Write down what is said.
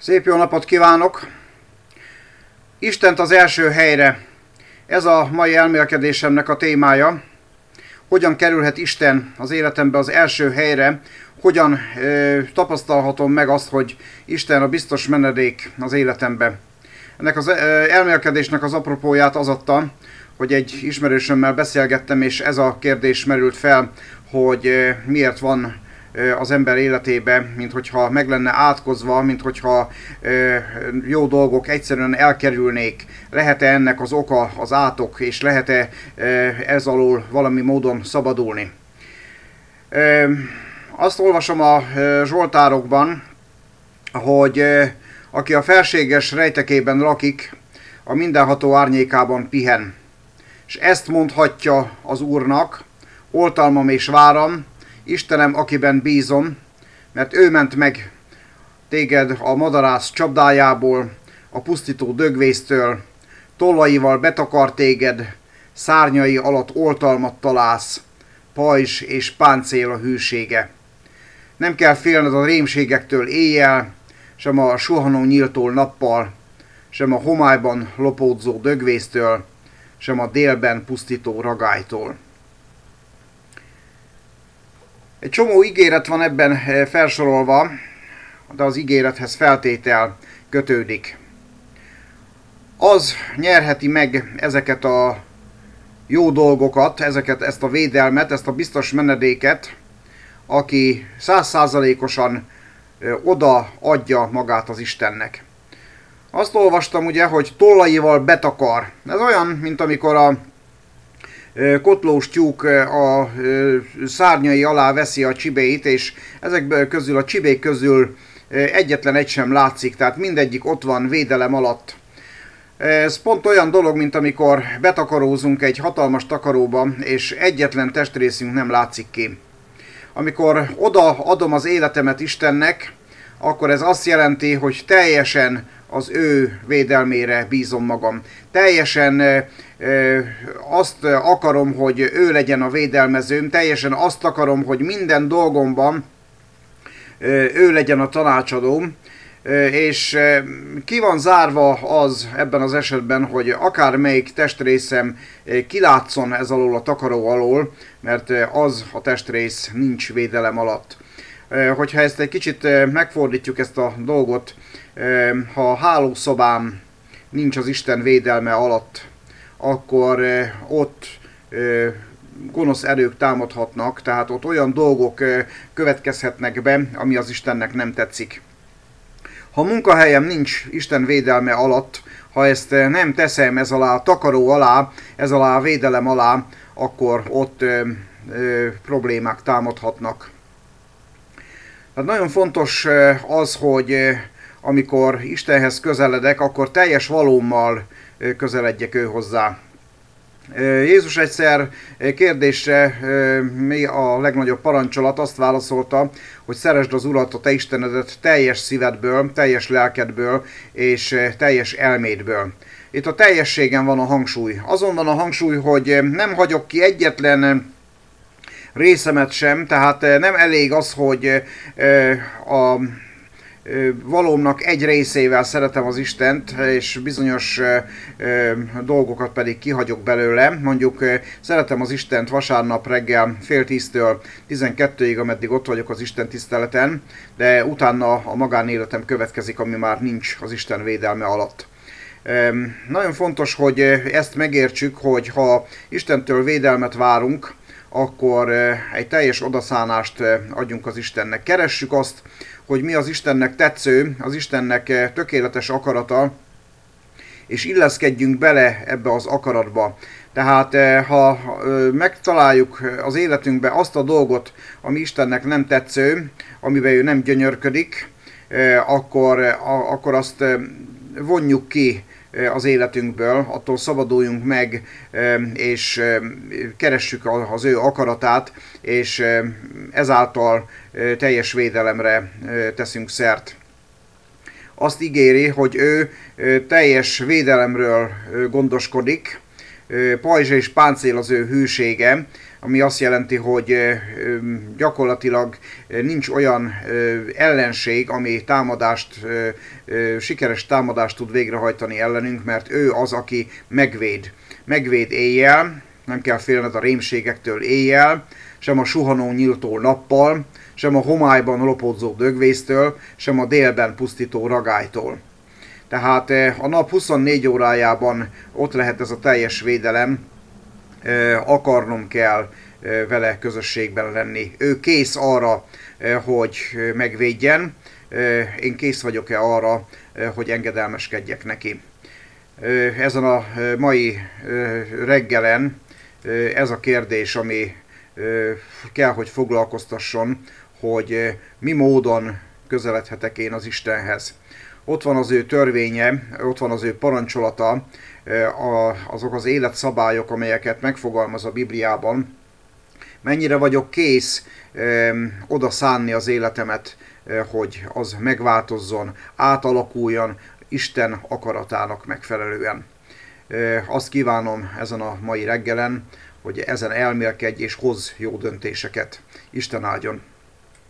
Szép jó napot kívánok! Istent az első helyre. Ez a mai elmélkedésemnek a témája. Hogyan kerülhet Isten az életembe az első helyre? Hogyan ö, tapasztalhatom meg azt, hogy Isten a biztos menedék az életembe? Ennek az ö, elmélkedésnek az apropóját az adta, hogy egy ismerősömmel beszélgettem, és ez a kérdés merült fel, hogy ö, miért van az ember életébe, mint hogyha meg lenne átkozva, mint hogyha jó dolgok egyszerűen elkerülnék. Lehet-e ennek az oka az átok, és lehet-e ez alól valami módon szabadulni? Azt olvasom a Zsoltárokban, hogy aki a felséges rejtekében lakik, a mindenható árnyékában pihen. És ezt mondhatja az Úrnak, oltalmam és váram, Istenem, akiben bízom, mert ő ment meg téged a madarász csapdájából, a pusztító dögvésztől, tollaival betakar téged, szárnyai alatt oltalmat találsz, pajzs és páncél a hűsége. Nem kell félned a rémségektől éjjel, sem a suhanó nyíltól nappal, sem a homályban lopódzó dögvésztől, sem a délben pusztító ragálytól. Egy csomó ígéret van ebben eh, felsorolva, de az ígérethez feltétel kötődik. Az nyerheti meg ezeket a jó dolgokat, ezeket, ezt a védelmet, ezt a biztos menedéket, aki százszázalékosan eh, oda adja magát az Istennek. Azt olvastam ugye, hogy tollaival betakar. Ez olyan, mint amikor a kotlós tyúk a szárnyai alá veszi a csibéit, és ezekből közül a csibék közül egyetlen egy sem látszik, tehát mindegyik ott van védelem alatt. Ez pont olyan dolog, mint amikor betakarózunk egy hatalmas takaróba, és egyetlen testrészünk nem látszik ki. Amikor oda adom az életemet Istennek, akkor ez azt jelenti, hogy teljesen az ő védelmére bízom magam. Teljesen azt akarom, hogy ő legyen a védelmezőm, teljesen azt akarom, hogy minden dolgomban ő legyen a tanácsadóm, és ki van zárva az ebben az esetben, hogy akármelyik testrészem kilátszon ez alól a takaró alól, mert az a testrész nincs védelem alatt. Hogyha ezt egy kicsit megfordítjuk ezt a dolgot, ha a hálószobám nincs az Isten védelme alatt, akkor ott gonosz erők támadhatnak, tehát ott olyan dolgok következhetnek be, ami az Istennek nem tetszik. Ha munkahelyem nincs Isten védelme alatt, ha ezt nem teszem ez alá a takaró alá, ez alá a védelem alá, akkor ott ö, ö, problémák támadhatnak. Tehát nagyon fontos az, hogy amikor Istenhez közeledek, akkor teljes valómmal közeledjek ő hozzá. Jézus egyszer kérdésre mi a legnagyobb parancsolat, azt válaszolta, hogy szeresd az Urat, a te Istenedet teljes szívedből, teljes lelkedből és teljes elmédből. Itt a teljességen van a hangsúly. Azon van a hangsúly, hogy nem hagyok ki egyetlen részemet sem, tehát nem elég az, hogy a valómnak egy részével szeretem az Istent, és bizonyos dolgokat pedig kihagyok belőle. Mondjuk szeretem az Istent vasárnap reggel fél tíztől 12-ig, ameddig ott vagyok az Isten tiszteleten, de utána a magánéletem következik, ami már nincs az Isten védelme alatt. Nagyon fontos, hogy ezt megértsük, hogy ha Istentől védelmet várunk, akkor egy teljes odaszánást adjunk az Istennek. Keressük azt, hogy mi az Istennek tetsző, az Istennek tökéletes akarata, és illeszkedjünk bele ebbe az akaratba. Tehát ha megtaláljuk az életünkbe azt a dolgot, ami Istennek nem tetsző, amiben ő nem gyönyörködik, akkor, akkor azt vonjuk ki az életünkből, attól szabaduljunk meg, és keressük az ő akaratát, és ezáltal teljes védelemre teszünk szert. Azt ígéri, hogy ő teljes védelemről gondoskodik, pajzs és páncél az ő hűsége, ami azt jelenti, hogy gyakorlatilag nincs olyan ellenség, ami támadást, sikeres támadást tud végrehajtani ellenünk, mert ő az, aki megvéd. Megvéd éjjel, nem kell félned a rémségektől éjjel, sem a suhanó nyíltó nappal, sem a homályban lopódzó dögvésztől, sem a délben pusztító ragálytól. Tehát a nap 24 órájában ott lehet ez a teljes védelem, akarnom kell vele közösségben lenni. Ő kész arra, hogy megvédjen, én kész vagyok-e arra, hogy engedelmeskedjek neki. Ezen a mai reggelen ez a kérdés, ami kell, hogy foglalkoztasson, hogy mi módon közeledhetek én az Istenhez. Ott van az ő törvénye, ott van az ő parancsolata, azok az életszabályok, amelyeket megfogalmaz a Bibliában, mennyire vagyok kész oda szánni az életemet, hogy az megváltozzon, átalakuljon Isten akaratának megfelelően. Azt kívánom ezen a mai reggelen, hogy ezen elmélkedj és hoz jó döntéseket. Isten áldjon!